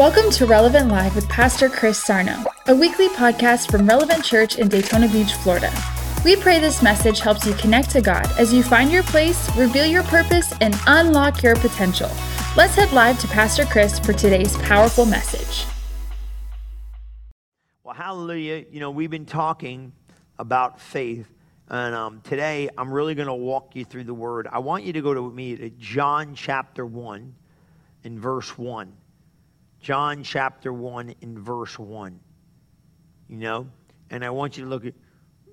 Welcome to Relevant Live with Pastor Chris Sarno, a weekly podcast from Relevant Church in Daytona Beach, Florida. We pray this message helps you connect to God as you find your place, reveal your purpose, and unlock your potential. Let's head live to Pastor Chris for today's powerful message. Well, hallelujah. You know, we've been talking about faith. And um, today, I'm really going to walk you through the word. I want you to go to me to John chapter 1 and verse 1. John chapter 1 in verse 1. You know? And I want you to look at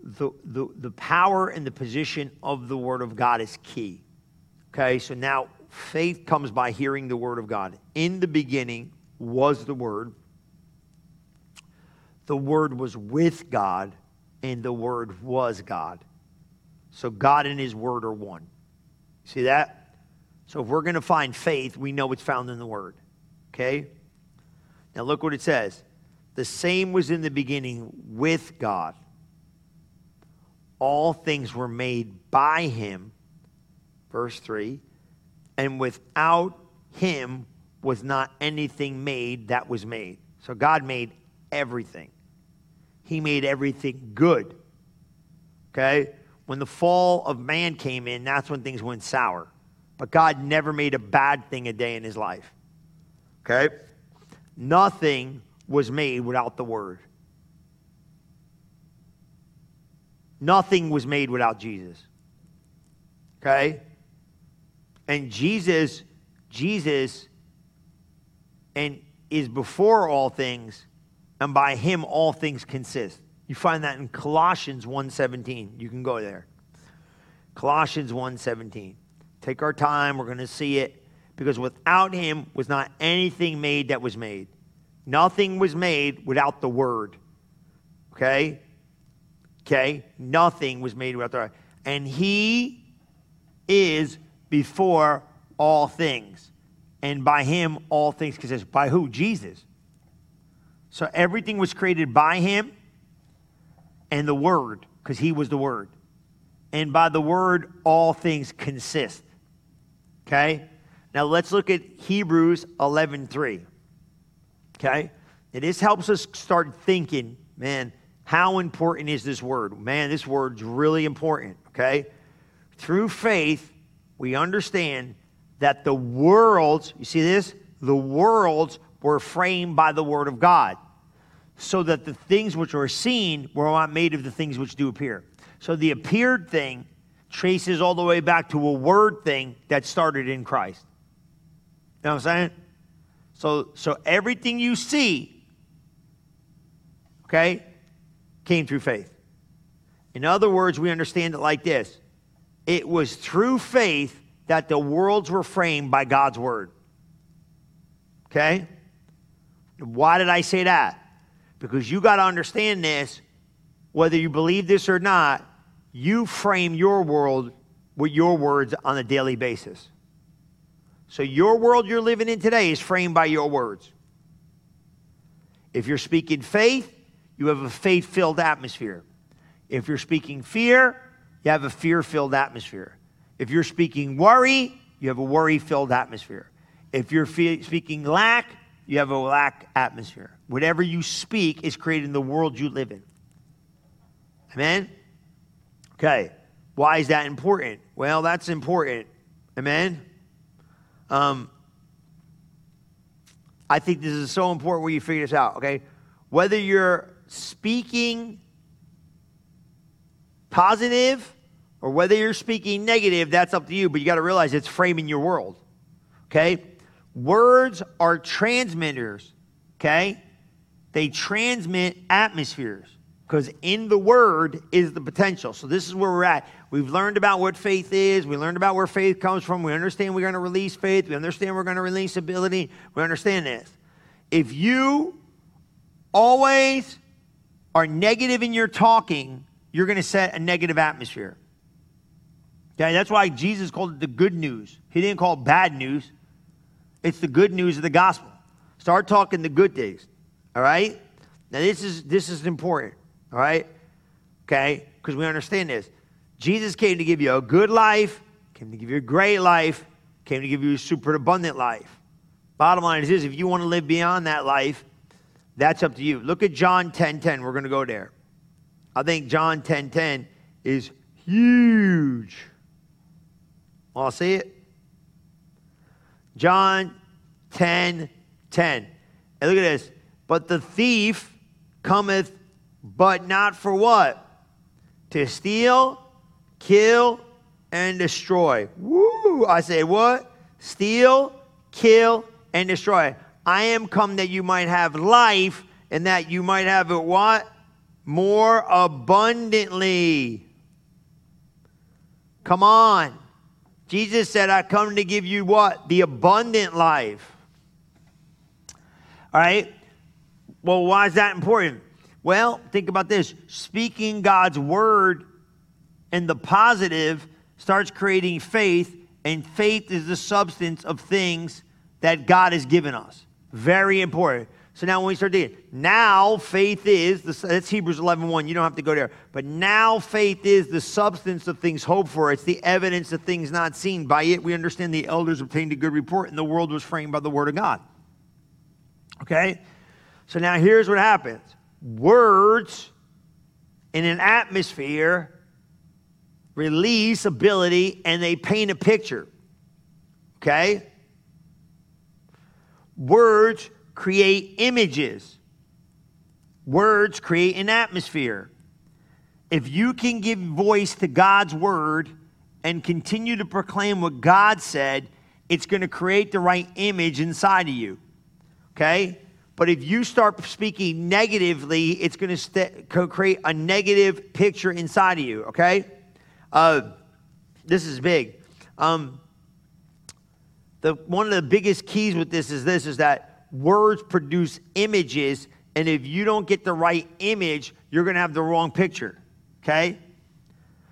the, the, the power and the position of the Word of God is key. Okay, so now faith comes by hearing the Word of God. In the beginning was the Word, the Word was with God, and the Word was God. So God and His Word are one. See that? So if we're going to find faith, we know it's found in the Word. Okay? Now look what it says. The same was in the beginning with God. All things were made by him, verse 3, and without him was not anything made that was made. So God made everything. He made everything good. Okay? When the fall of man came in, that's when things went sour. But God never made a bad thing a day in his life. Okay? Nothing was made without the Word. Nothing was made without Jesus. Okay? And Jesus, Jesus, and is before all things, and by him all things consist. You find that in Colossians 1:17. You can go there. Colossians 1:17. Take our time, we're going to see it because without him was not anything made that was made. Nothing was made without the word. Okay? Okay? Nothing was made without the word. And he is before all things. And by him all things consist. By who? Jesus. So everything was created by him and the word, because he was the word. And by the word all things consist. Okay? Now let's look at Hebrews 11:3. Okay? And this helps us start thinking, man, how important is this word? Man, this word's really important, okay? Through faith, we understand that the worlds, you see this? The worlds were framed by the word of God. So that the things which are seen were not made of the things which do appear. So the appeared thing traces all the way back to a word thing that started in Christ. Know what I'm saying? So, so everything you see, okay, came through faith. In other words, we understand it like this it was through faith that the worlds were framed by God's word. Okay? Why did I say that? Because you got to understand this, whether you believe this or not, you frame your world with your words on a daily basis. So your world you're living in today is framed by your words. If you're speaking faith, you have a faith filled atmosphere. If you're speaking fear, you have a fear filled atmosphere. If you're speaking worry, you have a worry filled atmosphere. If you're fe- speaking lack, you have a lack atmosphere. Whatever you speak is creating the world you live in. Amen? Okay. Why is that important? Well, that's important. Amen? Um, I think this is so important where you figure this out, okay? Whether you're speaking positive or whether you're speaking negative, that's up to you, but you got to realize it's framing your world, okay? Words are transmitters, okay? They transmit atmospheres because in the word is the potential. So this is where we're at. We've learned about what faith is. We learned about where faith comes from. We understand we're going to release faith. We understand we're going to release ability. We understand this. If you always are negative in your talking, you're going to set a negative atmosphere. Okay, that's why Jesus called it the good news. He didn't call it bad news. It's the good news of the gospel. Start talking the good things. All right? Now this is this is important. All right? Okay? Because we understand this. Jesus came to give you a good life, came to give you a great life, came to give you a super abundant life. Bottom line is this if you want to live beyond that life, that's up to you. Look at John 10 10. We're going to go there. I think John 10 10 is huge. I'll see it. John 10 10. And look at this. But the thief cometh, but not for what? To steal, kill, and destroy. Woo! I say, what? Steal, kill, and destroy. I am come that you might have life and that you might have it what? More abundantly. Come on. Jesus said, I come to give you what? The abundant life. All right? Well, why is that important? Well, think about this speaking God's word in the positive starts creating faith, and faith is the substance of things that God has given us. Very important. So now when we start digging, now faith is, that's Hebrews 11 1. You don't have to go there. But now faith is the substance of things hoped for. It's the evidence of things not seen. By it we understand the elders obtained a good report and the world was framed by the word of God. Okay? So now here's what happens words in an atmosphere release ability and they paint a picture. Okay? Words create images. Words create an atmosphere. If you can give voice to God's word and continue to proclaim what God said, it's going to create the right image inside of you. Okay? But if you start speaking negatively, it's going to st- create a negative picture inside of you, okay? Uh, this is big. Um, the, one of the biggest keys with this is this is that words produce images, and if you don't get the right image, you're going to have the wrong picture, okay?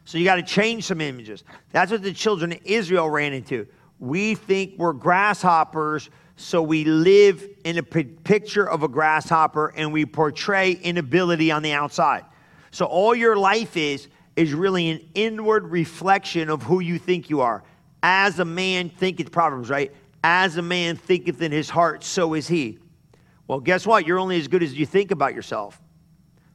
So you got to change some images. That's what the children of Israel ran into. We think we're grasshoppers so we live in a picture of a grasshopper and we portray inability on the outside. So all your life is is really an inward reflection of who you think you are. As a man thinketh Proverbs, right? As a man thinketh in his heart, so is he. Well, guess what? You're only as good as you think about yourself.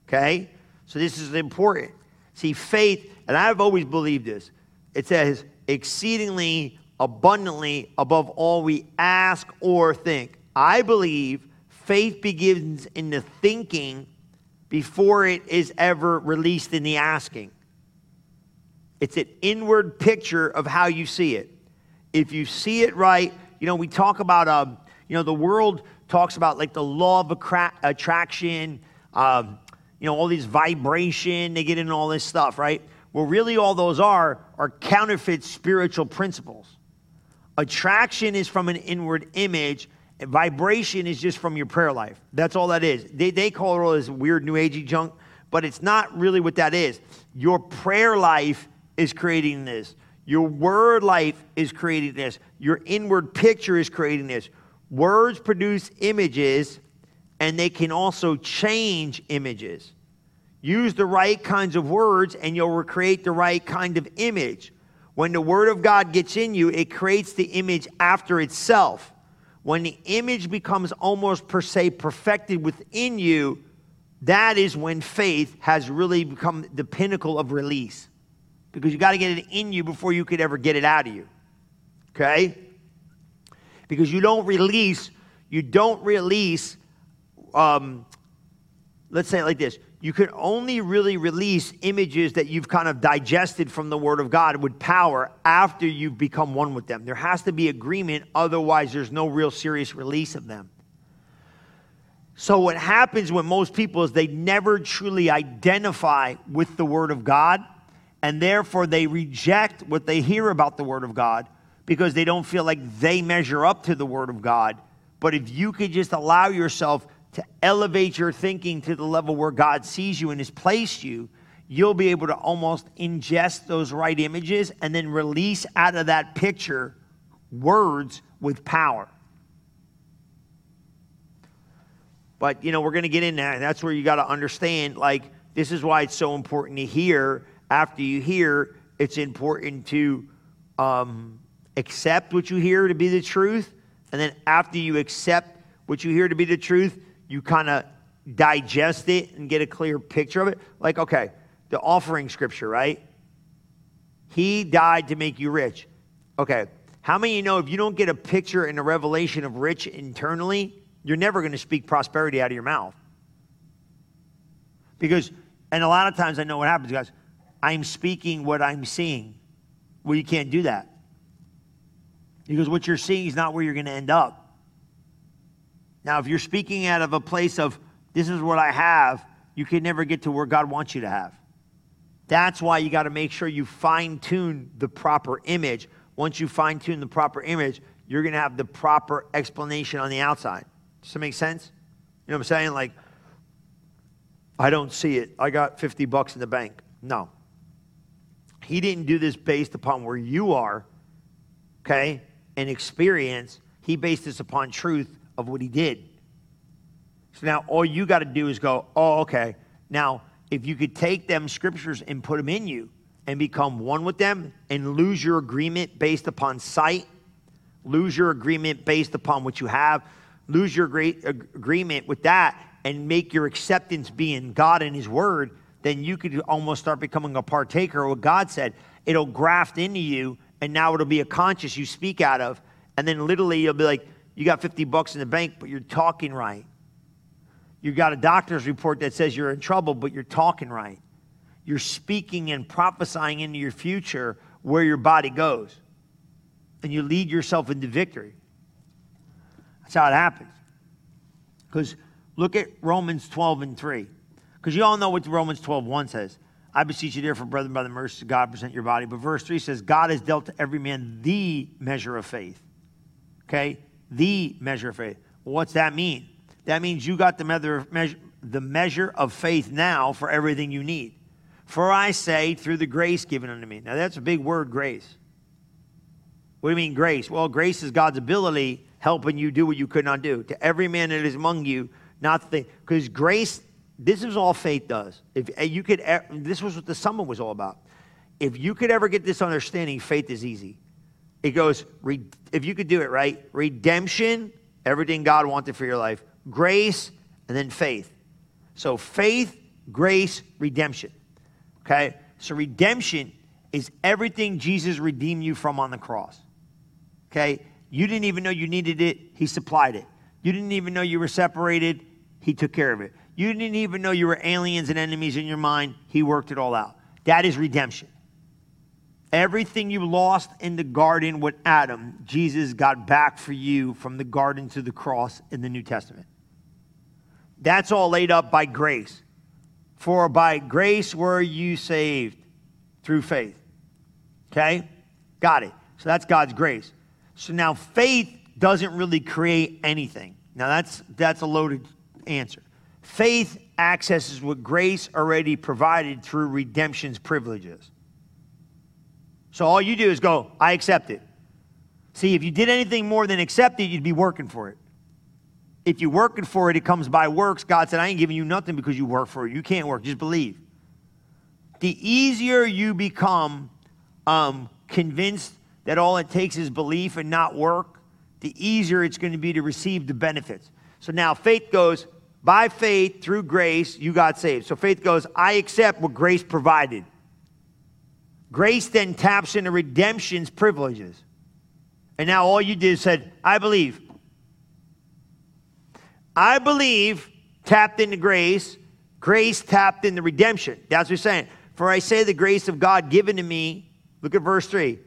Okay? So this is important. See, faith, and I've always believed this. It says exceedingly abundantly above all we ask or think. I believe faith begins in the thinking before it is ever released in the asking. It's an inward picture of how you see it. If you see it right, you know, we talk about, um, you know, the world talks about like the law of attraction, um, you know, all these vibration, they get into all this stuff, right? Well, really, all those are are counterfeit spiritual principles. Attraction is from an inward image. And vibration is just from your prayer life. That's all that is. They, they call it all this weird new agey junk, but it's not really what that is. Your prayer life is creating this. Your word life is creating this. Your inward picture is creating this. Words produce images, and they can also change images. Use the right kinds of words, and you'll recreate the right kind of image. When the Word of God gets in you, it creates the image after itself. When the image becomes almost per se perfected within you, that is when faith has really become the pinnacle of release. Because you got to get it in you before you could ever get it out of you. Okay? Because you don't release, you don't release, um, let's say it like this you can only really release images that you've kind of digested from the Word of God with power after you've become one with them. There has to be agreement, otherwise, there's no real serious release of them. So, what happens with most people is they never truly identify with the Word of God, and therefore they reject what they hear about the Word of God because they don't feel like they measure up to the Word of God. But if you could just allow yourself to elevate your thinking to the level where God sees you and has placed you, you'll be able to almost ingest those right images and then release out of that picture words with power. But, you know, we're going to get in there, and that's where you got to understand like, this is why it's so important to hear. After you hear, it's important to um, accept what you hear to be the truth And then after you accept what you hear to be the truth, you kind of digest it and get a clear picture of it. Like, okay, the offering scripture, right? He died to make you rich. Okay, how many of you know if you don't get a picture and a revelation of rich internally, you're never going to speak prosperity out of your mouth? Because, and a lot of times I know what happens, guys. I'm speaking what I'm seeing. Well, you can't do that. Because what you're seeing is not where you're going to end up. Now, if you're speaking out of a place of, this is what I have, you can never get to where God wants you to have. That's why you got to make sure you fine tune the proper image. Once you fine tune the proper image, you're going to have the proper explanation on the outside. Does that make sense? You know what I'm saying? Like, I don't see it. I got 50 bucks in the bank. No. He didn't do this based upon where you are, okay, and experience. He based this upon truth of what he did. So now all you got to do is go, oh, okay. Now, if you could take them scriptures and put them in you and become one with them and lose your agreement based upon sight, lose your agreement based upon what you have, lose your great agreement with that, and make your acceptance be in God and His Word, then you could almost start becoming a partaker of what God said. It'll graft into you, and now it'll be a conscious you speak out of. And then literally you'll be like, you got 50 bucks in the bank, but you're talking right. You got a doctor's report that says you're in trouble, but you're talking right. You're speaking and prophesying into your future where your body goes. And you lead yourself into victory. That's how it happens. Because look at Romans 12 and 3. Because you all know what Romans 12, 1 says. I beseech you, therefore, brethren, by the mercy of God, present your body. But verse 3 says, God has dealt to every man the measure of faith. Okay? The measure of faith. What's that mean? That means you got the measure, the measure of faith now for everything you need. For I say, through the grace given unto me. Now, that's a big word, grace. What do you mean, grace? Well, grace is God's ability helping you do what you could not do. To every man that is among you, not the because grace this is all faith does. If eh, you could, this was what the summit was all about. If you could ever get this understanding, faith is easy. It goes, if you could do it right, redemption, everything God wanted for your life, grace, and then faith. So faith, grace, redemption. Okay? So redemption is everything Jesus redeemed you from on the cross. Okay? You didn't even know you needed it, He supplied it. You didn't even know you were separated, He took care of it. You didn't even know you were aliens and enemies in your mind. He worked it all out. That is redemption. Everything you lost in the garden with Adam, Jesus got back for you from the garden to the cross in the New Testament. That's all laid up by grace. For by grace were you saved through faith. Okay? Got it. So that's God's grace. So now faith doesn't really create anything. Now that's that's a loaded answer. Faith accesses what grace already provided through redemption's privileges. So all you do is go, I accept it. See, if you did anything more than accept it, you'd be working for it. If you're working for it, it comes by works. God said, I ain't giving you nothing because you work for it. You can't work, just believe. The easier you become um, convinced that all it takes is belief and not work, the easier it's going to be to receive the benefits. So now faith goes, by faith, through grace, you got saved. So faith goes, I accept what grace provided. Grace then taps into redemption's privileges. And now all you did is said, I believe. I believe tapped into grace. Grace tapped into redemption. That's what he's saying. For I say the grace of God given to me. Look at verse 3.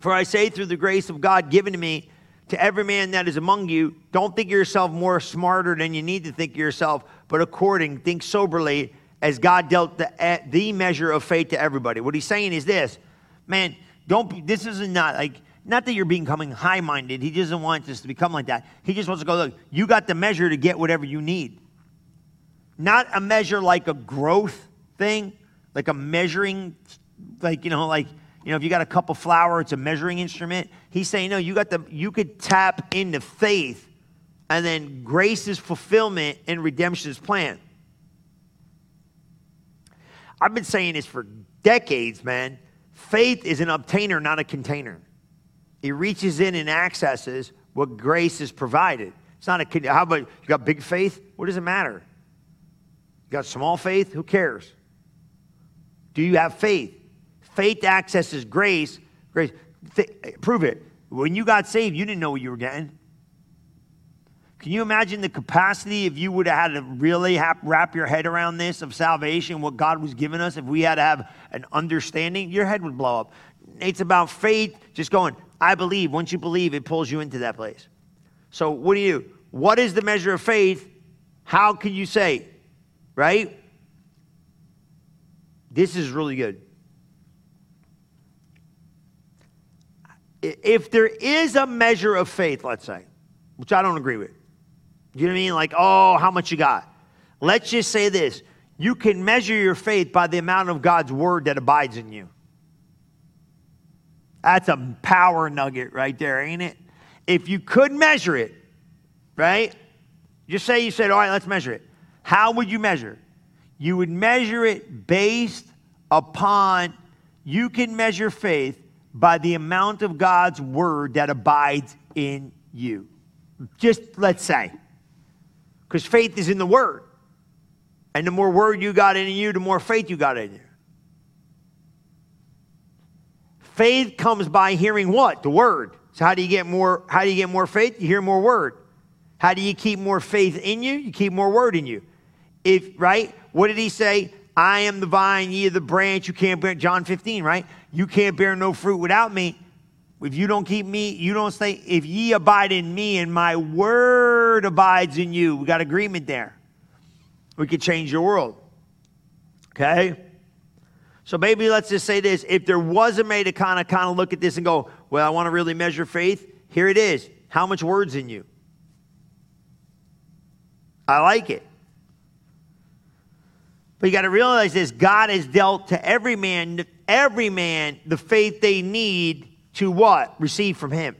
For I say through the grace of God given to me, to every man that is among you, don't think yourself more smarter than you need to think of yourself, but according, think soberly, as God dealt the, eh, the measure of faith to everybody. What he's saying is this, man, don't, be, this is not like, not that you're becoming high minded. He doesn't want this to become like that. He just wants to go, look, you got the measure to get whatever you need. Not a measure like a growth thing, like a measuring, like, you know, like, you know, if you got a cup of flour, it's a measuring instrument. He's saying, no, you got the, you could tap into faith and then grace's fulfillment and redemption's plan. I've been saying this for decades, man. Faith is an obtainer, not a container. It reaches in and accesses what grace has provided. It's not a, how about you got big faith? What does it matter? You got small faith? Who cares? Do you have faith? Faith accesses grace. Grace. Th- prove it. When you got saved, you didn't know what you were getting. Can you imagine the capacity if you would have had to really have, wrap your head around this of salvation, what God was giving us? If we had to have an understanding, your head would blow up. It's about faith, just going, I believe. Once you believe, it pulls you into that place. So, what do you, what is the measure of faith? How can you say, right? This is really good. If there is a measure of faith, let's say, which I don't agree with, you know what I mean? Like, oh, how much you got? Let's just say this you can measure your faith by the amount of God's word that abides in you. That's a power nugget right there, ain't it? If you could measure it, right? Just say you said, all right, let's measure it. How would you measure? You would measure it based upon, you can measure faith by the amount of God's word that abides in you. Just let's say. Because faith is in the word. And the more word you got in you, the more faith you got in you. Faith comes by hearing what? The word. So how do you get more how do you get more faith? You hear more word. How do you keep more faith in you? You keep more word in you. If right? What did he say? I am the vine, ye are the branch. You can't bear John 15, right? You can't bear no fruit without me. If you don't keep me, you don't stay. If ye abide in me and my word abides in you, we got agreement there. We could change your world. Okay? So maybe let's just say this. If there was a way to kind of kind of look at this and go, well, I want to really measure faith, here it is. How much words in you? I like it. But you got to realize this God has dealt to every man, every man, the faith they need to what? Receive from Him.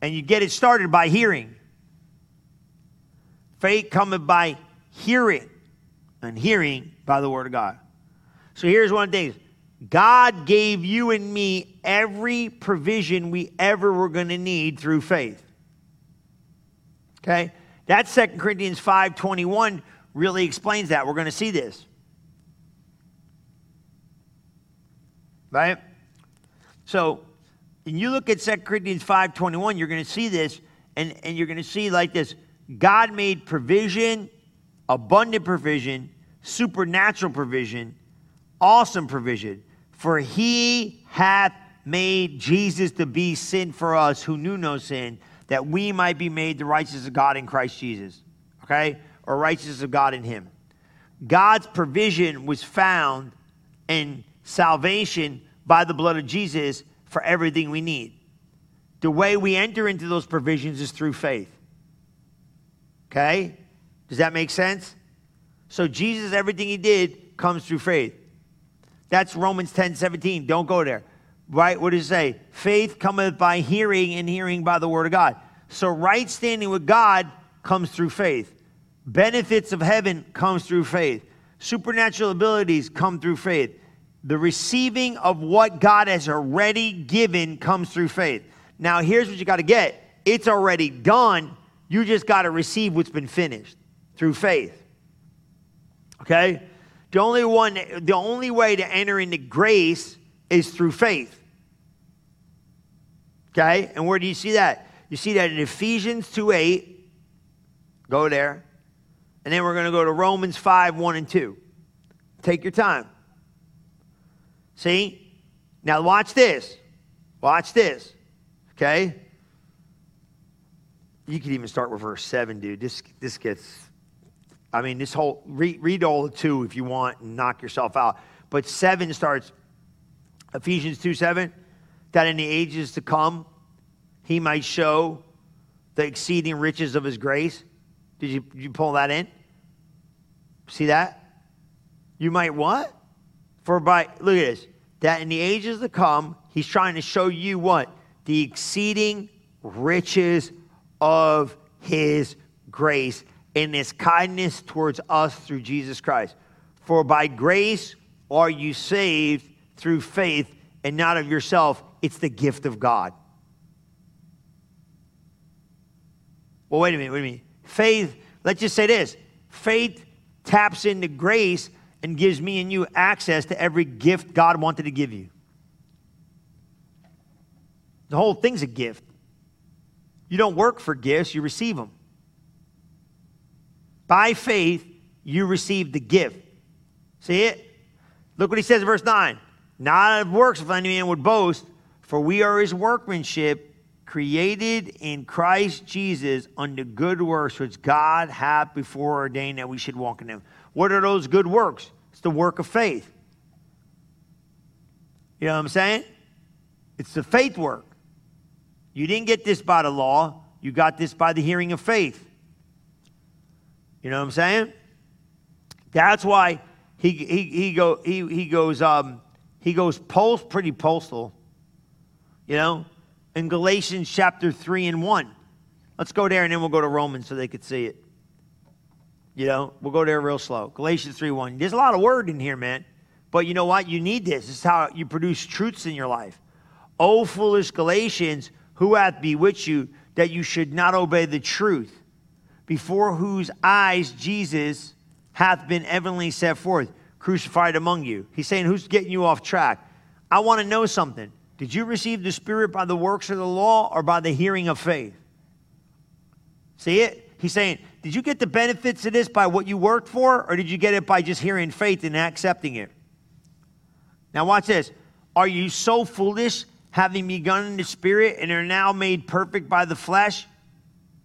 And you get it started by hearing. Faith cometh by hearing, and hearing by the Word of God. So here's one thing God gave you and me every provision we ever were going to need through faith. Okay? That's Second Corinthians 5:21 really explains that. We're going to see this. Right? So, when you look at 2 Corinthians 5:21, you're going to see this and, and you're going to see like this. God made provision, abundant provision, supernatural provision, awesome provision. For he hath made Jesus to be sin for us who knew no sin, that we might be made the righteousness of God in Christ Jesus. Okay? Or righteousness of God in him. God's provision was found in salvation by the blood of Jesus for everything we need. The way we enter into those provisions is through faith. Okay? Does that make sense? So Jesus, everything he did comes through faith. That's Romans 10 17. Don't go there. Right? What does it say? Faith cometh by hearing, and hearing by the word of God. So right standing with God comes through faith. Benefits of heaven comes through faith. Supernatural abilities come through faith. The receiving of what God has already given comes through faith. Now, here's what you got to get it's already done. You just got to receive what's been finished through faith. Okay? The only one, the only way to enter into grace is through faith. Okay? And where do you see that? You see that in Ephesians 2 8. Go there. And then we're going to go to Romans 5 1 and 2. Take your time. See? Now watch this. Watch this. Okay? You could even start with verse 7, dude. This, this gets, I mean, this whole, read, read all the two if you want and knock yourself out. But 7 starts, Ephesians 2 7, that in the ages to come, he might show the exceeding riches of his grace. Did you, did you pull that in? See that? You might what? For by, look at this, that in the ages to come, he's trying to show you what? The exceeding riches of his grace in his kindness towards us through Jesus Christ. For by grace are you saved through faith and not of yourself. It's the gift of God. Well, wait a minute, wait a minute. Faith, let's just say this faith taps into grace and gives me and you access to every gift God wanted to give you. The whole thing's a gift. You don't work for gifts, you receive them. By faith, you receive the gift. See it? Look what he says in verse 9. Not of works, if any man would boast, for we are his workmanship, created in Christ Jesus unto good works, which God hath before ordained that we should walk in them. What are those good works? It's the work of faith. You know what I'm saying? It's the faith work. You didn't get this by the law, you got this by the hearing of faith. You know what I'm saying? That's why he, he, he, go, he, he goes, um, he goes post, pretty postal, you know, in Galatians chapter 3 and 1. Let's go there and then we'll go to Romans so they could see it. You know, we'll go there real slow. Galatians 3 1. There's a lot of word in here, man. But you know what? You need this. This is how you produce truths in your life. O foolish Galatians, who hath bewitched you that you should not obey the truth, before whose eyes Jesus hath been evidently set forth, crucified among you? He's saying, Who's getting you off track? I want to know something. Did you receive the Spirit by the works of the law or by the hearing of faith? See it? He's saying, Did you get the benefits of this by what you worked for, or did you get it by just hearing faith and accepting it? Now, watch this. Are you so foolish, having begun in the Spirit, and are now made perfect by the flesh?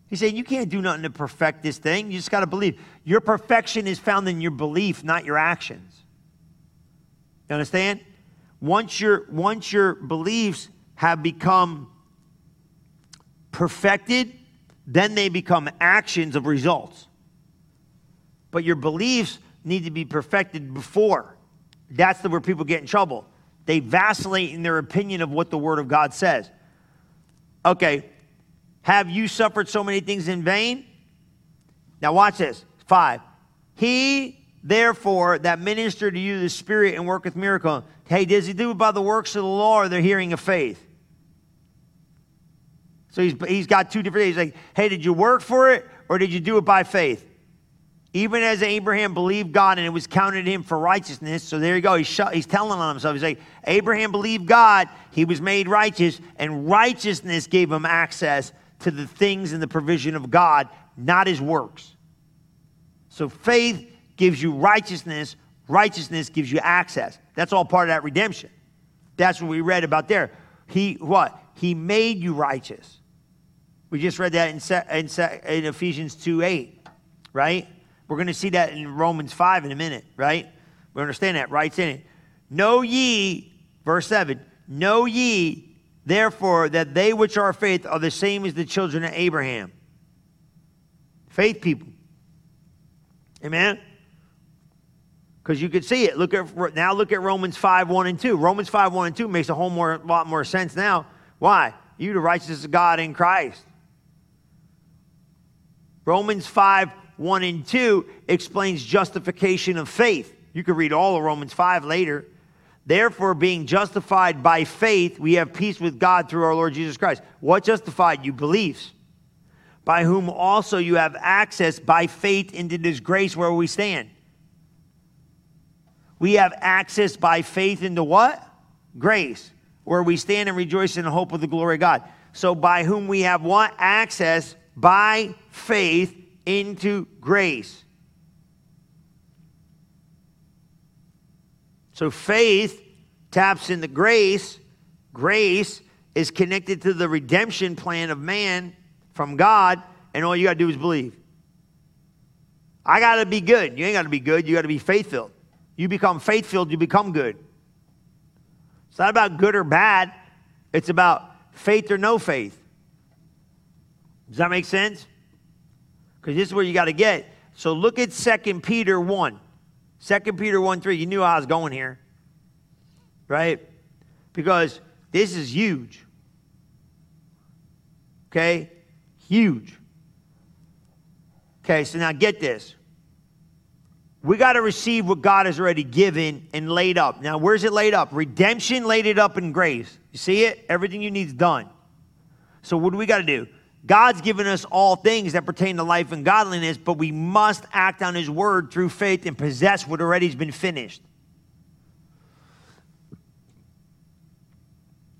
He's saying, You can't do nothing to perfect this thing. You just got to believe. Your perfection is found in your belief, not your actions. You understand? Once your, once your beliefs have become perfected, then they become actions of results. But your beliefs need to be perfected before. That's the, where people get in trouble. They vacillate in their opinion of what the Word of God says. Okay, have you suffered so many things in vain? Now, watch this. Five. He, therefore, that ministered to you the Spirit and worketh miracle. Hey, does he do it by the works of the law or the hearing of faith? So he's, he's got two different things. He's like, hey, did you work for it or did you do it by faith? Even as Abraham believed God and it was counted him for righteousness. So there you go. He's, sh- he's telling on himself. He's like, Abraham believed God, he was made righteous, and righteousness gave him access to the things and the provision of God, not his works. So faith gives you righteousness, righteousness gives you access. That's all part of that redemption. That's what we read about there. He what? He made you righteous. We just read that in, in, in Ephesians 2 8, right? We're going to see that in Romans 5 in a minute, right? We understand that, right? In it. Know ye, verse 7, know ye Therefore, that they which are faith are the same as the children of Abraham. Faith people. Amen? Because you could see it. Look at now look at Romans 5, 1 and 2. Romans 5, 1 and 2 makes a whole more, lot more sense now. Why? You the righteousness of God in Christ. Romans 5, 1 and 2 explains justification of faith. You could read all of Romans 5 later. Therefore, being justified by faith, we have peace with God through our Lord Jesus Christ. What justified you? Beliefs. By whom also you have access by faith into this grace where we stand. We have access by faith into what? Grace, where we stand and rejoice in the hope of the glory of God. So, by whom we have what? Access by faith into grace. So faith taps into grace. Grace is connected to the redemption plan of man from God, and all you got to do is believe. I got to be good. You ain't got to be good. You got to be faith filled. You become faith filled, you become good. It's not about good or bad, it's about faith or no faith. Does that make sense? Because this is where you got to get. So look at 2 Peter 1. 2 Peter 1 3, you knew I was going here, right? Because this is huge. Okay? Huge. Okay, so now get this. We got to receive what God has already given and laid up. Now, where's it laid up? Redemption laid it up in grace. You see it? Everything you need is done. So, what do we got to do? God's given us all things that pertain to life and godliness, but we must act on his word through faith and possess what already has been finished.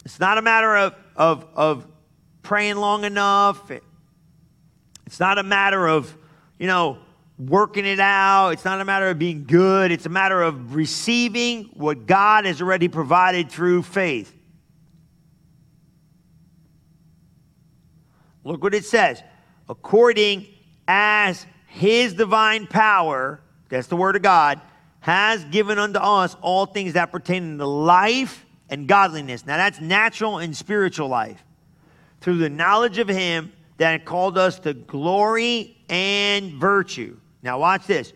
It's not a matter of, of, of praying long enough. It's not a matter of, you know, working it out. It's not a matter of being good. It's a matter of receiving what God has already provided through faith. Look what it says. According as his divine power, that's the word of God, has given unto us all things that pertain to life and godliness. Now that's natural and spiritual life. Through the knowledge of him that called us to glory and virtue. Now watch this.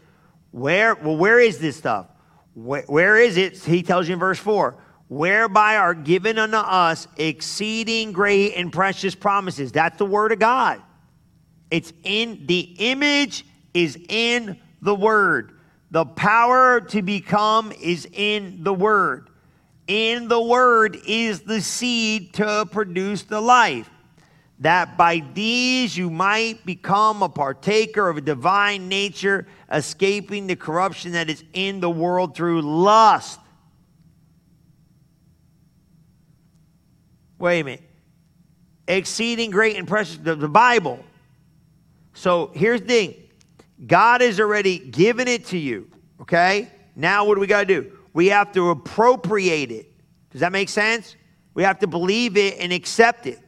Where well where is this stuff? where, where is it? He tells you in verse 4 whereby are given unto us exceeding great and precious promises. That's the word of God. It's in the image is in the word. The power to become is in the word. In the word is the seed to produce the life, that by these you might become a partaker of a divine nature, escaping the corruption that is in the world through lust. Wait a minute. Exceeding great and precious, the, the Bible. So here's the thing God has already given it to you, okay? Now what do we got to do? We have to appropriate it. Does that make sense? We have to believe it and accept it.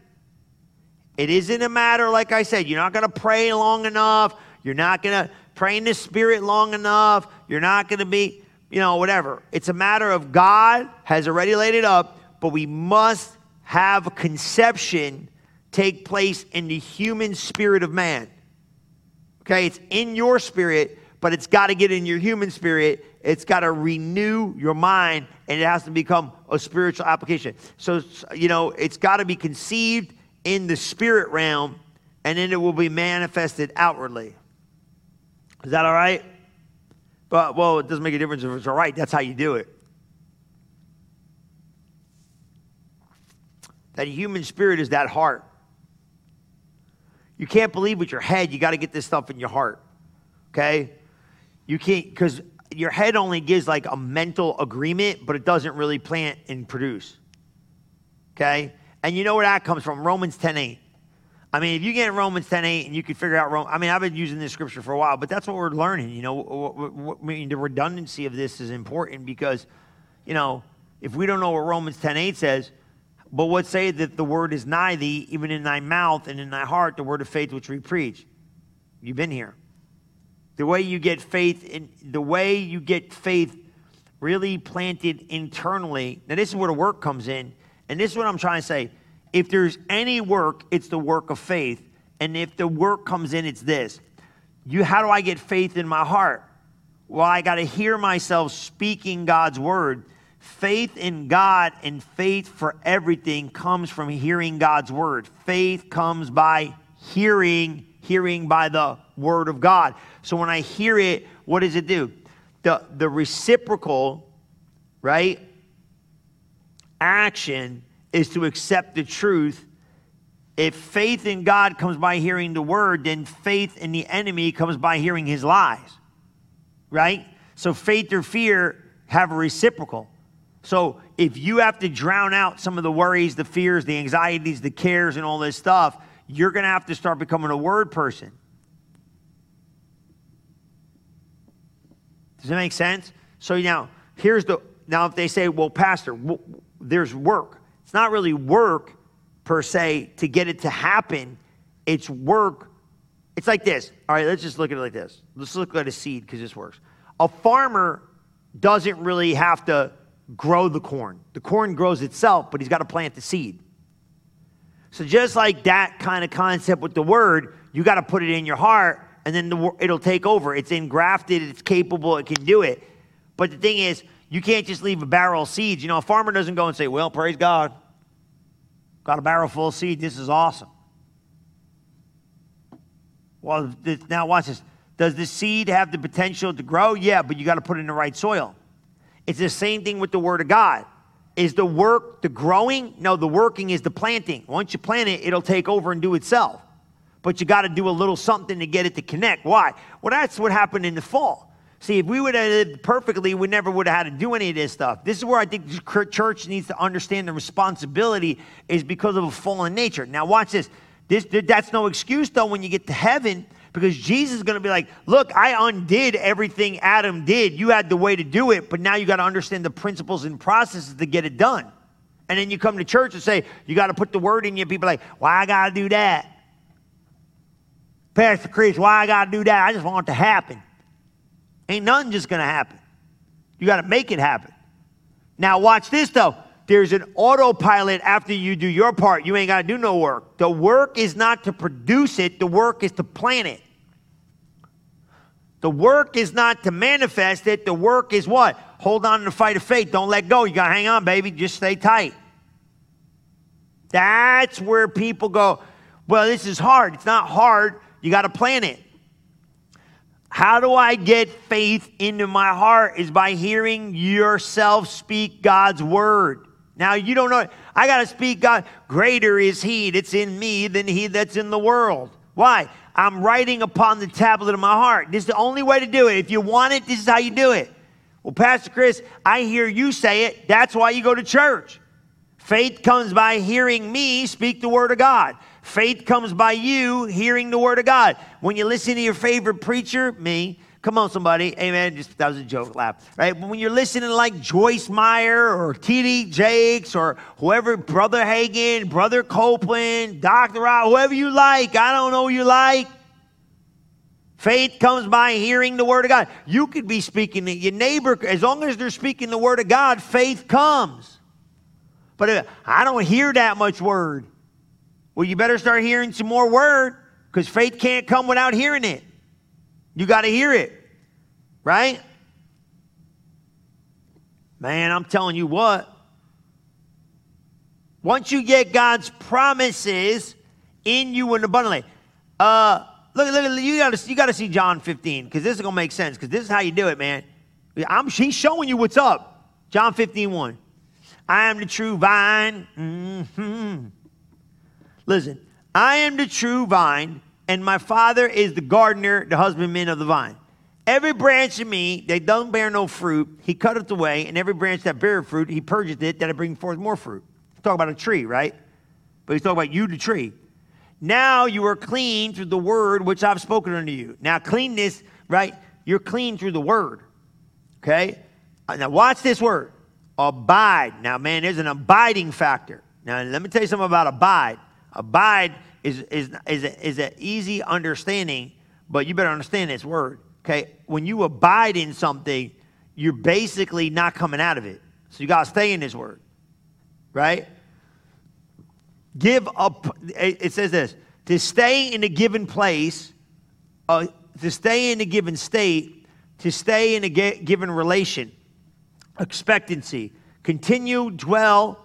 It isn't a matter, like I said, you're not going to pray long enough. You're not going to pray in the Spirit long enough. You're not going to be, you know, whatever. It's a matter of God has already laid it up, but we must have conception take place in the human spirit of man. Okay, it's in your spirit, but it's got to get in your human spirit. It's got to renew your mind, and it has to become a spiritual application. So, you know, it's got to be conceived in the spirit realm, and then it will be manifested outwardly. Is that all right? But, well, it doesn't make a difference if it's all right. That's how you do it. That human spirit is that heart. You can't believe with your head, you got to get this stuff in your heart. Okay? You can't, because your head only gives like a mental agreement, but it doesn't really plant and produce. Okay? And you know where that comes from? Romans 10 8. I mean, if you get Romans 10 8 and you can figure out Rome, I mean, I've been using this scripture for a while, but that's what we're learning. You know, I mean, the redundancy of this is important because, you know, if we don't know what Romans 10 8 says, but what say that the word is nigh thee, even in thy mouth and in thy heart, the word of faith which we preach. You've been here. The way you get faith, in, the way you get faith really planted internally. Now, this is where the work comes in, and this is what I'm trying to say. If there's any work, it's the work of faith. And if the work comes in, it's this. You, how do I get faith in my heart? Well, I got to hear myself speaking God's word Faith in God and faith for everything comes from hearing God's word. Faith comes by hearing, hearing by the word of God. So when I hear it, what does it do? The, the reciprocal, right, action is to accept the truth. If faith in God comes by hearing the word, then faith in the enemy comes by hearing his lies, right? So faith or fear have a reciprocal. So if you have to drown out some of the worries, the fears, the anxieties, the cares, and all this stuff, you're going to have to start becoming a word person. Does that make sense? So now, here's the now if they say, well, Pastor, there's work. It's not really work per se to get it to happen. It's work. It's like this. All right, let's just look at it like this. Let's look at a seed because this works. A farmer doesn't really have to grow the corn. The corn grows itself, but he's got to plant the seed. So just like that kind of concept with the word, you got to put it in your heart and then the, it'll take over. It's engrafted, it's capable, it can do it. But the thing is, you can't just leave a barrel of seeds. You know, a farmer doesn't go and say, Well, praise God, got a barrel full of seed. This is awesome. Well, now watch this. Does the seed have the potential to grow? Yeah, but you got to put it in the right soil. It's the same thing with the Word of God. Is the work the growing? No, the working is the planting. Once you plant it, it'll take over and do itself. but you got to do a little something to get it to connect. Why? Well, that's what happened in the fall. See, if we would have lived perfectly, we never would have had to do any of this stuff. This is where I think the church needs to understand the responsibility is because of a fallen nature. Now, watch this. This that's no excuse though when you get to heaven because Jesus is going to be like, "Look, I undid everything Adam did. You had the way to do it, but now you got to understand the principles and processes to get it done." And then you come to church and say, "You got to put the word in you." People like, "Why I got to do that?" Pastor Chris, why I got to do that? I just want it to happen. Ain't nothing just going to happen. You got to make it happen. Now, watch this though. There's an autopilot after you do your part. You ain't got to do no work. The work is not to produce it, the work is to plan it. The work is not to manifest it. The work is what? Hold on to the fight of faith. Don't let go. You got to hang on, baby. Just stay tight. That's where people go, well, this is hard. It's not hard. You got to plan it. How do I get faith into my heart? Is by hearing yourself speak God's word. Now, you don't know. I got to speak God. Greater is He that's in me than He that's in the world. Why? I'm writing upon the tablet of my heart. This is the only way to do it. If you want it, this is how you do it. Well, Pastor Chris, I hear you say it. That's why you go to church. Faith comes by hearing me speak the word of God. Faith comes by you hearing the word of God. When you listen to your favorite preacher, me, come on, somebody, amen. Just that was a joke, laugh, right? When you're listening like Joyce Meyer or T.D. Jakes or whoever, Brother Hagin, Brother Copeland, Dr. Rob, whoever you like, I don't know who you like. Faith comes by hearing the word of God. You could be speaking to your neighbor, as long as they're speaking the word of God, faith comes. But I don't hear that much word. Well, you better start hearing some more word because faith can't come without hearing it. You got to hear it, right? Man, I'm telling you what. Once you get God's promises in you and abundantly, uh, look, look, you got to you got to see John 15 because this is gonna make sense because this is how you do it, man. I'm, he's showing you what's up. John 15, 1. I am the true vine. Mm-hmm. Listen, I am the true vine, and my Father is the gardener, the husbandman of the vine. Every branch of me that don't bear no fruit, he cutteth away, and every branch that beareth fruit, he purgeth it, that it bring forth more fruit. He's talking about a tree, right? But he's talking about you, the tree. Now you are clean through the word which I've spoken unto you. Now, cleanness, right? You're clean through the word. Okay? Uh, now, watch this word abide. Now, man, there's an abiding factor. Now, let me tell you something about abide. Abide is, is, is, a, is an easy understanding, but you better understand this word. Okay? When you abide in something, you're basically not coming out of it. So you got to stay in this word. Right? Give up. It says this to stay in a given place, uh, to stay in a given state, to stay in a given relation, expectancy, continue, dwell,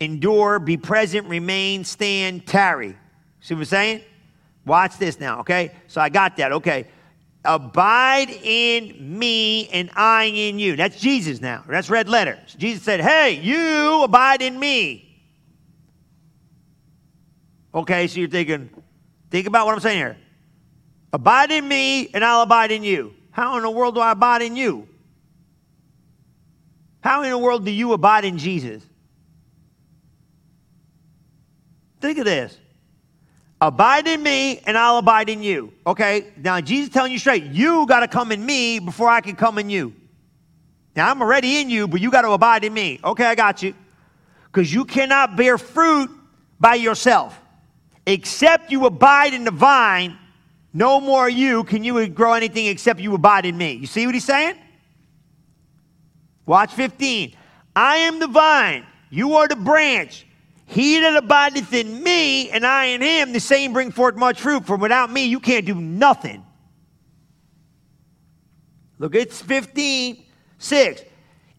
endure, be present, remain, stand, tarry. See what I'm saying? Watch this now, okay? So I got that, okay. Abide in me and I in you. That's Jesus now. That's red letters. Jesus said, Hey, you abide in me. Okay, so you're thinking, think about what I'm saying here. Abide in me and I'll abide in you. How in the world do I abide in you? How in the world do you abide in Jesus? Think of this. Abide in me and I'll abide in you. Okay? Now, Jesus telling you straight, you got to come in me before I can come in you. Now, I'm already in you, but you got to abide in me. Okay, I got you. Because you cannot bear fruit by yourself. Except you abide in the vine, no more you can you grow anything except you abide in me. You see what he's saying? Watch 15. I am the vine, you are the branch. He that abideth in me, and I in him, the same bring forth much fruit. For without me, you can't do nothing. Look, it's 15, 6.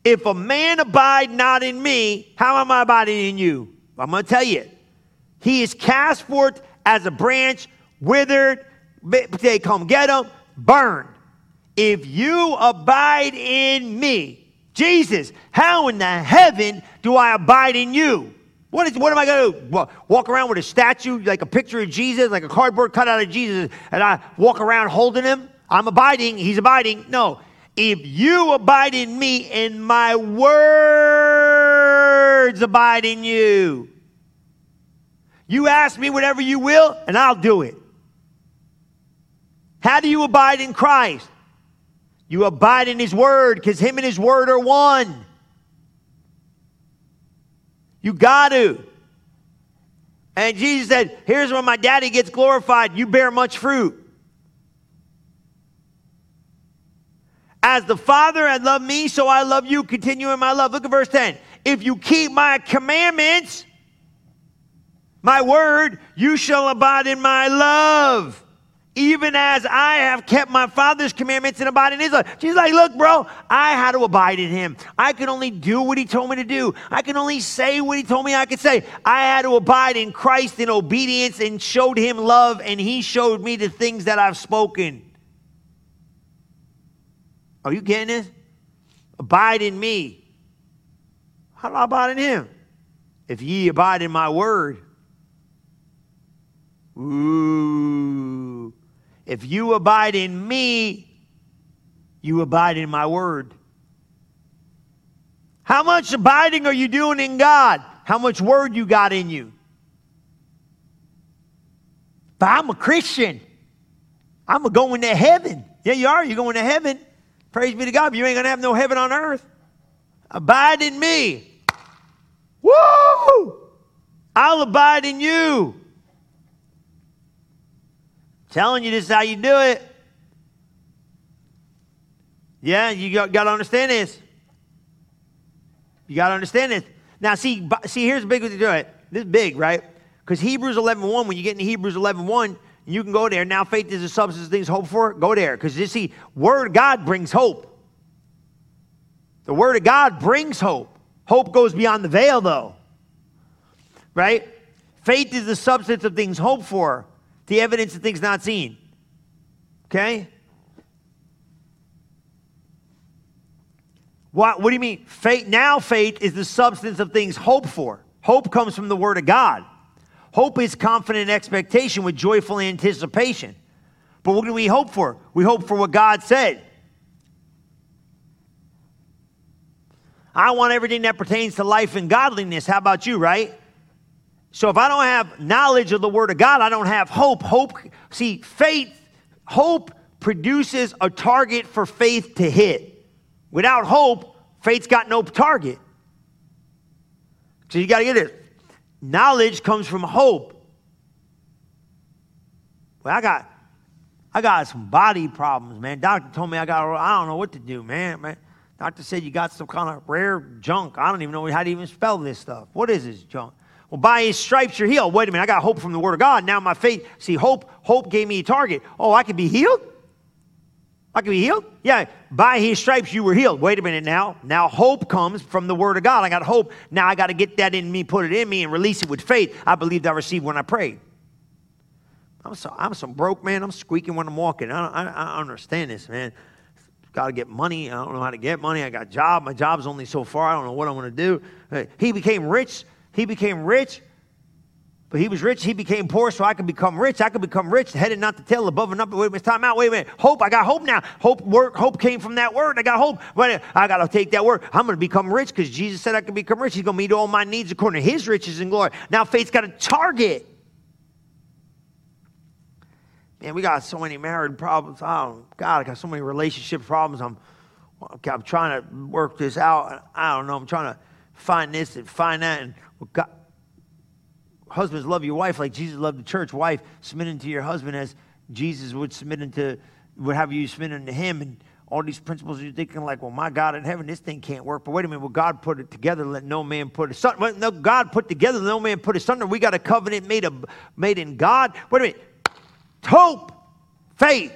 If a man abide not in me, how am I abiding in you? I'm going to tell you. He is cast forth as a branch, withered. They come get him, burned. If you abide in me, Jesus, how in the heaven do I abide in you? What, is, what am I going to walk around with a statue, like a picture of Jesus, like a cardboard cutout of Jesus, and I walk around holding him? I'm abiding, he's abiding. No. If you abide in me and my words abide in you, you ask me whatever you will, and I'll do it. How do you abide in Christ? You abide in his word because him and his word are one. You got to. And Jesus said, Here's where my daddy gets glorified. You bear much fruit. As the Father had loved me, so I love you. Continue in my love. Look at verse 10. If you keep my commandments, my word, you shall abide in my love even as I have kept my Father's commandments and abide in His love. She's like, look, bro, I had to abide in Him. I can only do what He told me to do. I can only say what He told me I could say. I had to abide in Christ in obedience and showed Him love, and He showed me the things that I've spoken. Are you getting this? Abide in me. How do I abide in Him? If ye abide in my word. Ooh. If you abide in me, you abide in my word. How much abiding are you doing in God? How much word you got in you? But I'm a Christian. I'm going to heaven. Yeah, you are. You're going to heaven. Praise be to God. But you ain't going to have no heaven on earth. Abide in me. Woo! I'll abide in you. Telling you this is how you do it. Yeah, you got, got to understand this. You got to understand this. Now, see, see, here's the big way to do it. This is big, right? Because Hebrews 11.1, when you get into Hebrews 11.1, you can go there. Now faith is the substance of things hoped for. Go there. Because you see, Word of God brings hope. The Word of God brings hope. Hope goes beyond the veil, though. Right? Faith is the substance of things hoped for the evidence of things not seen. Okay? What, what do you mean? Faith, now faith is the substance of things hoped for. Hope comes from the Word of God. Hope is confident expectation with joyful anticipation. But what do we hope for? We hope for what God said. I want everything that pertains to life and godliness. How about you, right? So if I don't have knowledge of the Word of God, I don't have hope. Hope, see, faith, hope produces a target for faith to hit. Without hope, faith's got no target. So you got to get it. Knowledge comes from hope. Well, I got, I got some body problems, man. Doctor told me I got, I don't know what to do, man. man. Doctor said you got some kind of rare junk. I don't even know how to even spell this stuff. What is this junk? Well, by his stripes you're healed. Wait a minute, I got hope from the word of God. Now my faith, see, hope, hope gave me a target. Oh, I could be healed? I could be healed? Yeah, by his stripes you were healed. Wait a minute now. Now hope comes from the word of God. I got hope. Now I got to get that in me, put it in me, and release it with faith. I believed I received when I prayed. I'm so, I'm some broke man. I'm squeaking when I'm walking. I, I, I understand this, man. Got to get money. I don't know how to get money. I got a job. My job's only so far. I don't know what I'm going to do. He became rich he became rich, but he was rich. He became poor, so I could become rich. I could become rich, headed not to tail, above and up. Wait a minute, time out. Wait a minute. Hope. I got hope now. Hope work. Hope came from that word. I got hope. But I got to take that word. I'm going to become rich because Jesus said I could become rich. He's going to meet all my needs according to His riches and glory. Now faith's got a target. Man, we got so many married problems. Oh God, I got so many relationship problems. I'm, I'm trying to work this out. I don't know. I'm trying to find this and find that. And God, husbands, love your wife like Jesus loved the church. Wife, submit unto your husband as Jesus would submit unto, would have you submit unto him. And all these principles, you're thinking like, well, my God in heaven, this thing can't work. But wait a minute, well, God put it together, let no man put it son. Well, no, God put together, no man put asunder. We got a covenant made, of, made in God. Wait a minute. Hope, faith.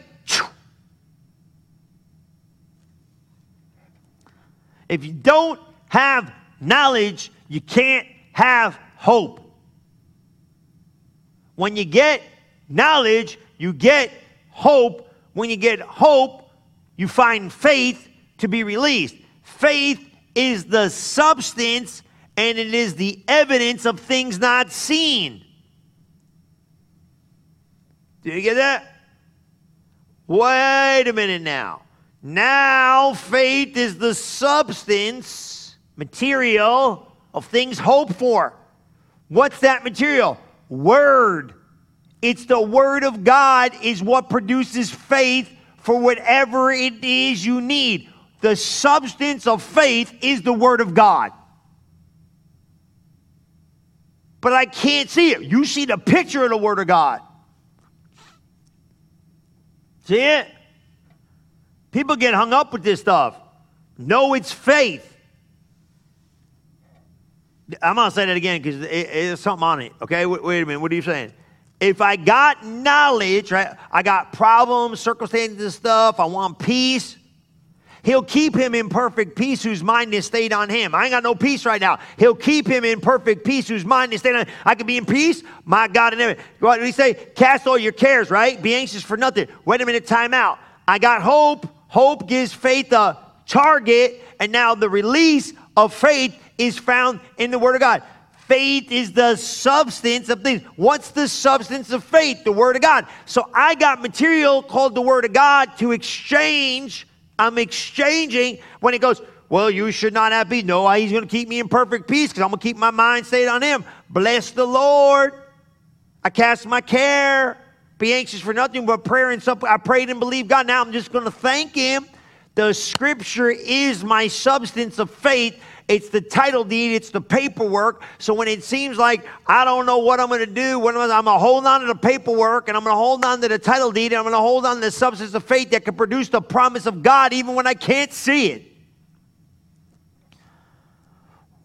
If you don't have knowledge, you can't have hope. When you get knowledge, you get hope. When you get hope, you find faith to be released. Faith is the substance and it is the evidence of things not seen. Do you get that? Wait a minute now. Now, faith is the substance, material of things hoped for. What's that material? Word. It's the word of God is what produces faith for whatever it is you need. The substance of faith is the word of God. But I can't see it. You see the picture of the word of God. See it? People get hung up with this stuff. No, it's faith. I'm going to say that again because there's something on it. Okay, wait, wait, a minute. What are you saying? If I got knowledge, right? I got problems, circumstances, and stuff. I want peace. He'll keep him in perfect peace whose mind is stayed on him. I ain't got no peace right now. He'll keep him in perfect peace whose mind is stayed on him. I can be in peace, my God, and everything. What did he say? Cast all your cares, right? Be anxious for nothing. Wait a minute, time out. I got hope. Hope gives faith a target, and now the release of faith is found in the Word of God. Faith is the substance of things. What's the substance of faith? The Word of God. So I got material called the Word of God to exchange I'm exchanging when he goes, Well, you should not have peace. No, he's going to keep me in perfect peace because I'm going to keep my mind stayed on him. Bless the Lord. I cast my care. Be anxious for nothing but prayer and something. I prayed and believed God. Now I'm just going to thank him. The scripture is my substance of faith it's the title deed, it's the paperwork. So when it seems like I don't know what I'm going to do, what I'm, I'm going to hold on to the paperwork and I'm going to hold on to the title deed and I'm going to hold on to the substance of faith that can produce the promise of God even when I can't see it.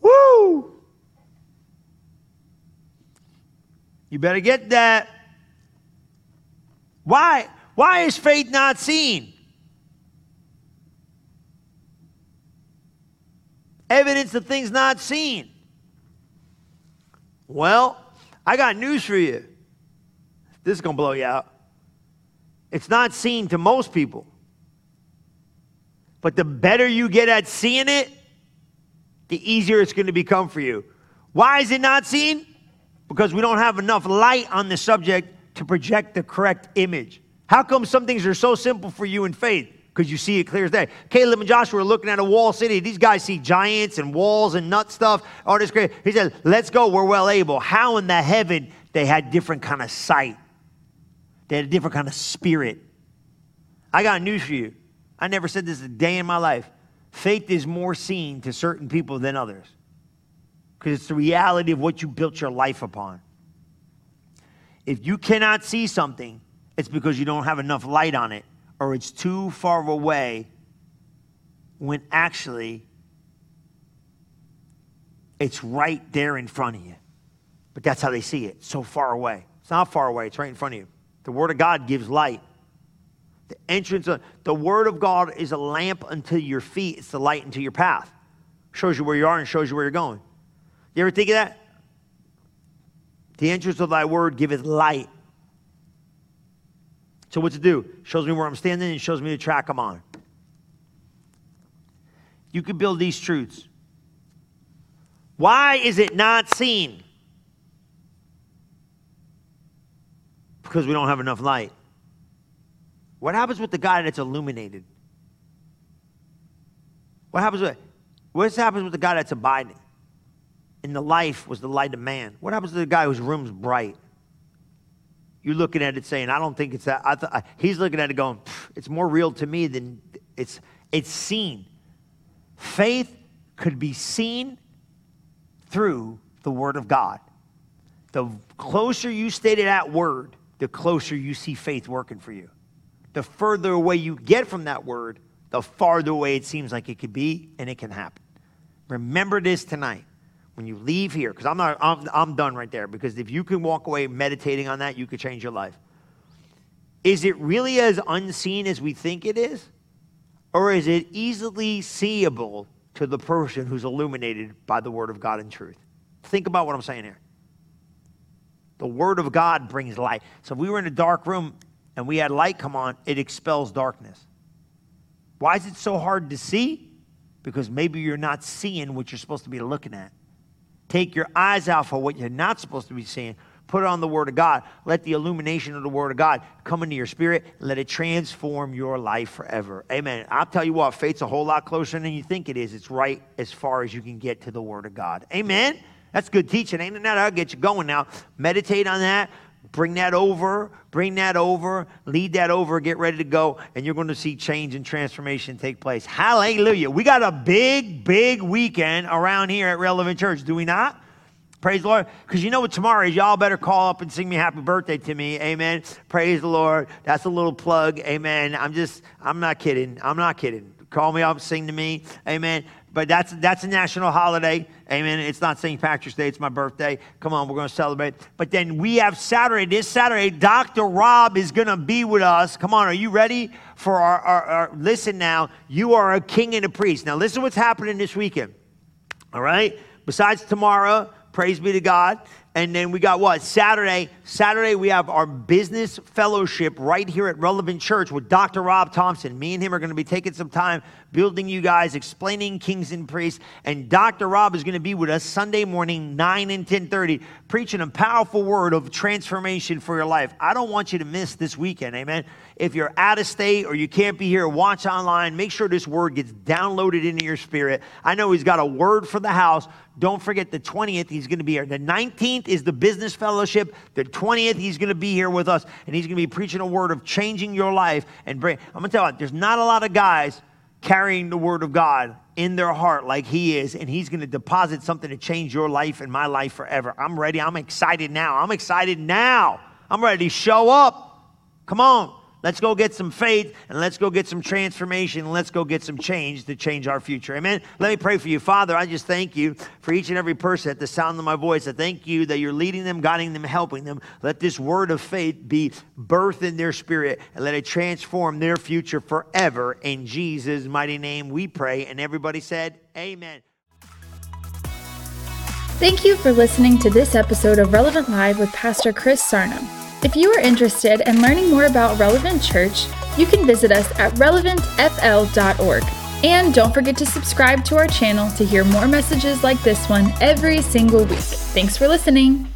Woo! You better get that. Why? Why is faith not seen? Evidence of things not seen. Well, I got news for you. This is going to blow you out. It's not seen to most people. But the better you get at seeing it, the easier it's going to become for you. Why is it not seen? Because we don't have enough light on the subject to project the correct image. How come some things are so simple for you in faith? Because you see it clear as day. Caleb and Joshua are looking at a wall city. These guys see giants and walls and nut stuff. All this great. He said, "Let's go. We're well able." How in the heaven they had different kind of sight? They had a different kind of spirit. I got news for you. I never said this a day in my life. Faith is more seen to certain people than others because it's the reality of what you built your life upon. If you cannot see something, it's because you don't have enough light on it or it's too far away when actually it's right there in front of you. But that's how they see it, so far away. It's not far away, it's right in front of you. The Word of God gives light. The entrance of the Word of God is a lamp unto your feet, it's the light unto your path. Shows you where you are and shows you where you're going. You ever think of that? The entrance of thy word giveth light so what to do? Shows me where I'm standing and shows me the track I'm on. You can build these truths. Why is it not seen? Because we don't have enough light. What happens with the guy that's illuminated? What happens with what happens with the guy that's abiding? In the life was the light of man. What happens to the guy whose room's bright? You're looking at it saying, I don't think it's that. I th- he's looking at it going, it's more real to me than it's, it's seen. Faith could be seen through the Word of God. The closer you stay to that Word, the closer you see faith working for you. The further away you get from that Word, the farther away it seems like it could be and it can happen. Remember this tonight when you leave here, because I'm not, I'm, I'm done right there, because if you can walk away meditating on that, you could change your life. Is it really as unseen as we think it is? Or is it easily seeable to the person who's illuminated by the Word of God and truth? Think about what I'm saying here. The Word of God brings light. So if we were in a dark room and we had light come on, it expels darkness. Why is it so hard to see? Because maybe you're not seeing what you're supposed to be looking at. Take your eyes off of what you're not supposed to be seeing. Put on the Word of God. Let the illumination of the Word of God come into your spirit. Let it transform your life forever. Amen. I'll tell you what, faith's a whole lot closer than you think it is. It's right as far as you can get to the Word of God. Amen. That's good teaching, ain't it? That'll get you going now. Meditate on that. Bring that over, bring that over, lead that over, get ready to go, and you're going to see change and transformation take place. Hallelujah. We got a big, big weekend around here at Relevant Church, do we not? Praise the Lord. Because you know what tomorrow is? Y'all better call up and sing me happy birthday to me. Amen. Praise the Lord. That's a little plug. Amen. I'm just, I'm not kidding. I'm not kidding. Call me up, sing to me. Amen but that's that's a national holiday. Amen. It's not St. Patrick's Day, it's my birthday. Come on, we're going to celebrate. But then we have Saturday. This Saturday, Dr. Rob is going to be with us. Come on, are you ready for our, our, our, listen now? You are a king and a priest. Now, listen what's happening this weekend. All right? Besides tomorrow, praise be to God. And then we got what? Saturday. Saturday, we have our business fellowship right here at Relevant Church with Dr. Rob Thompson. Me and him are going to be taking some time building you guys, explaining kings and priests. And Dr. Rob is going to be with us Sunday morning, 9 and 10:30, preaching a powerful word of transformation for your life. I don't want you to miss this weekend, amen. If you're out of state or you can't be here, watch online. Make sure this word gets downloaded into your spirit. I know he's got a word for the house. Don't forget the 20th, he's going to be here. The 19th is the business fellowship. The 20th, he's going to be here with us, and he's going to be preaching a word of changing your life. And bring, I'm going to tell you, there's not a lot of guys carrying the word of God in their heart like he is, and he's going to deposit something to change your life and my life forever. I'm ready. I'm excited now. I'm excited now. I'm ready to show up. Come on. Let's go get some faith and let's go get some transformation and let's go get some change to change our future. Amen. Let me pray for you. Father, I just thank you for each and every person at the sound of my voice. I thank you that you're leading them, guiding them, helping them. Let this word of faith be birthed in their spirit and let it transform their future forever. In Jesus' mighty name we pray. And everybody said, Amen. Thank you for listening to this episode of Relevant Live with Pastor Chris Sarno. If you are interested in learning more about Relevant Church, you can visit us at relevantfl.org. And don't forget to subscribe to our channel to hear more messages like this one every single week. Thanks for listening.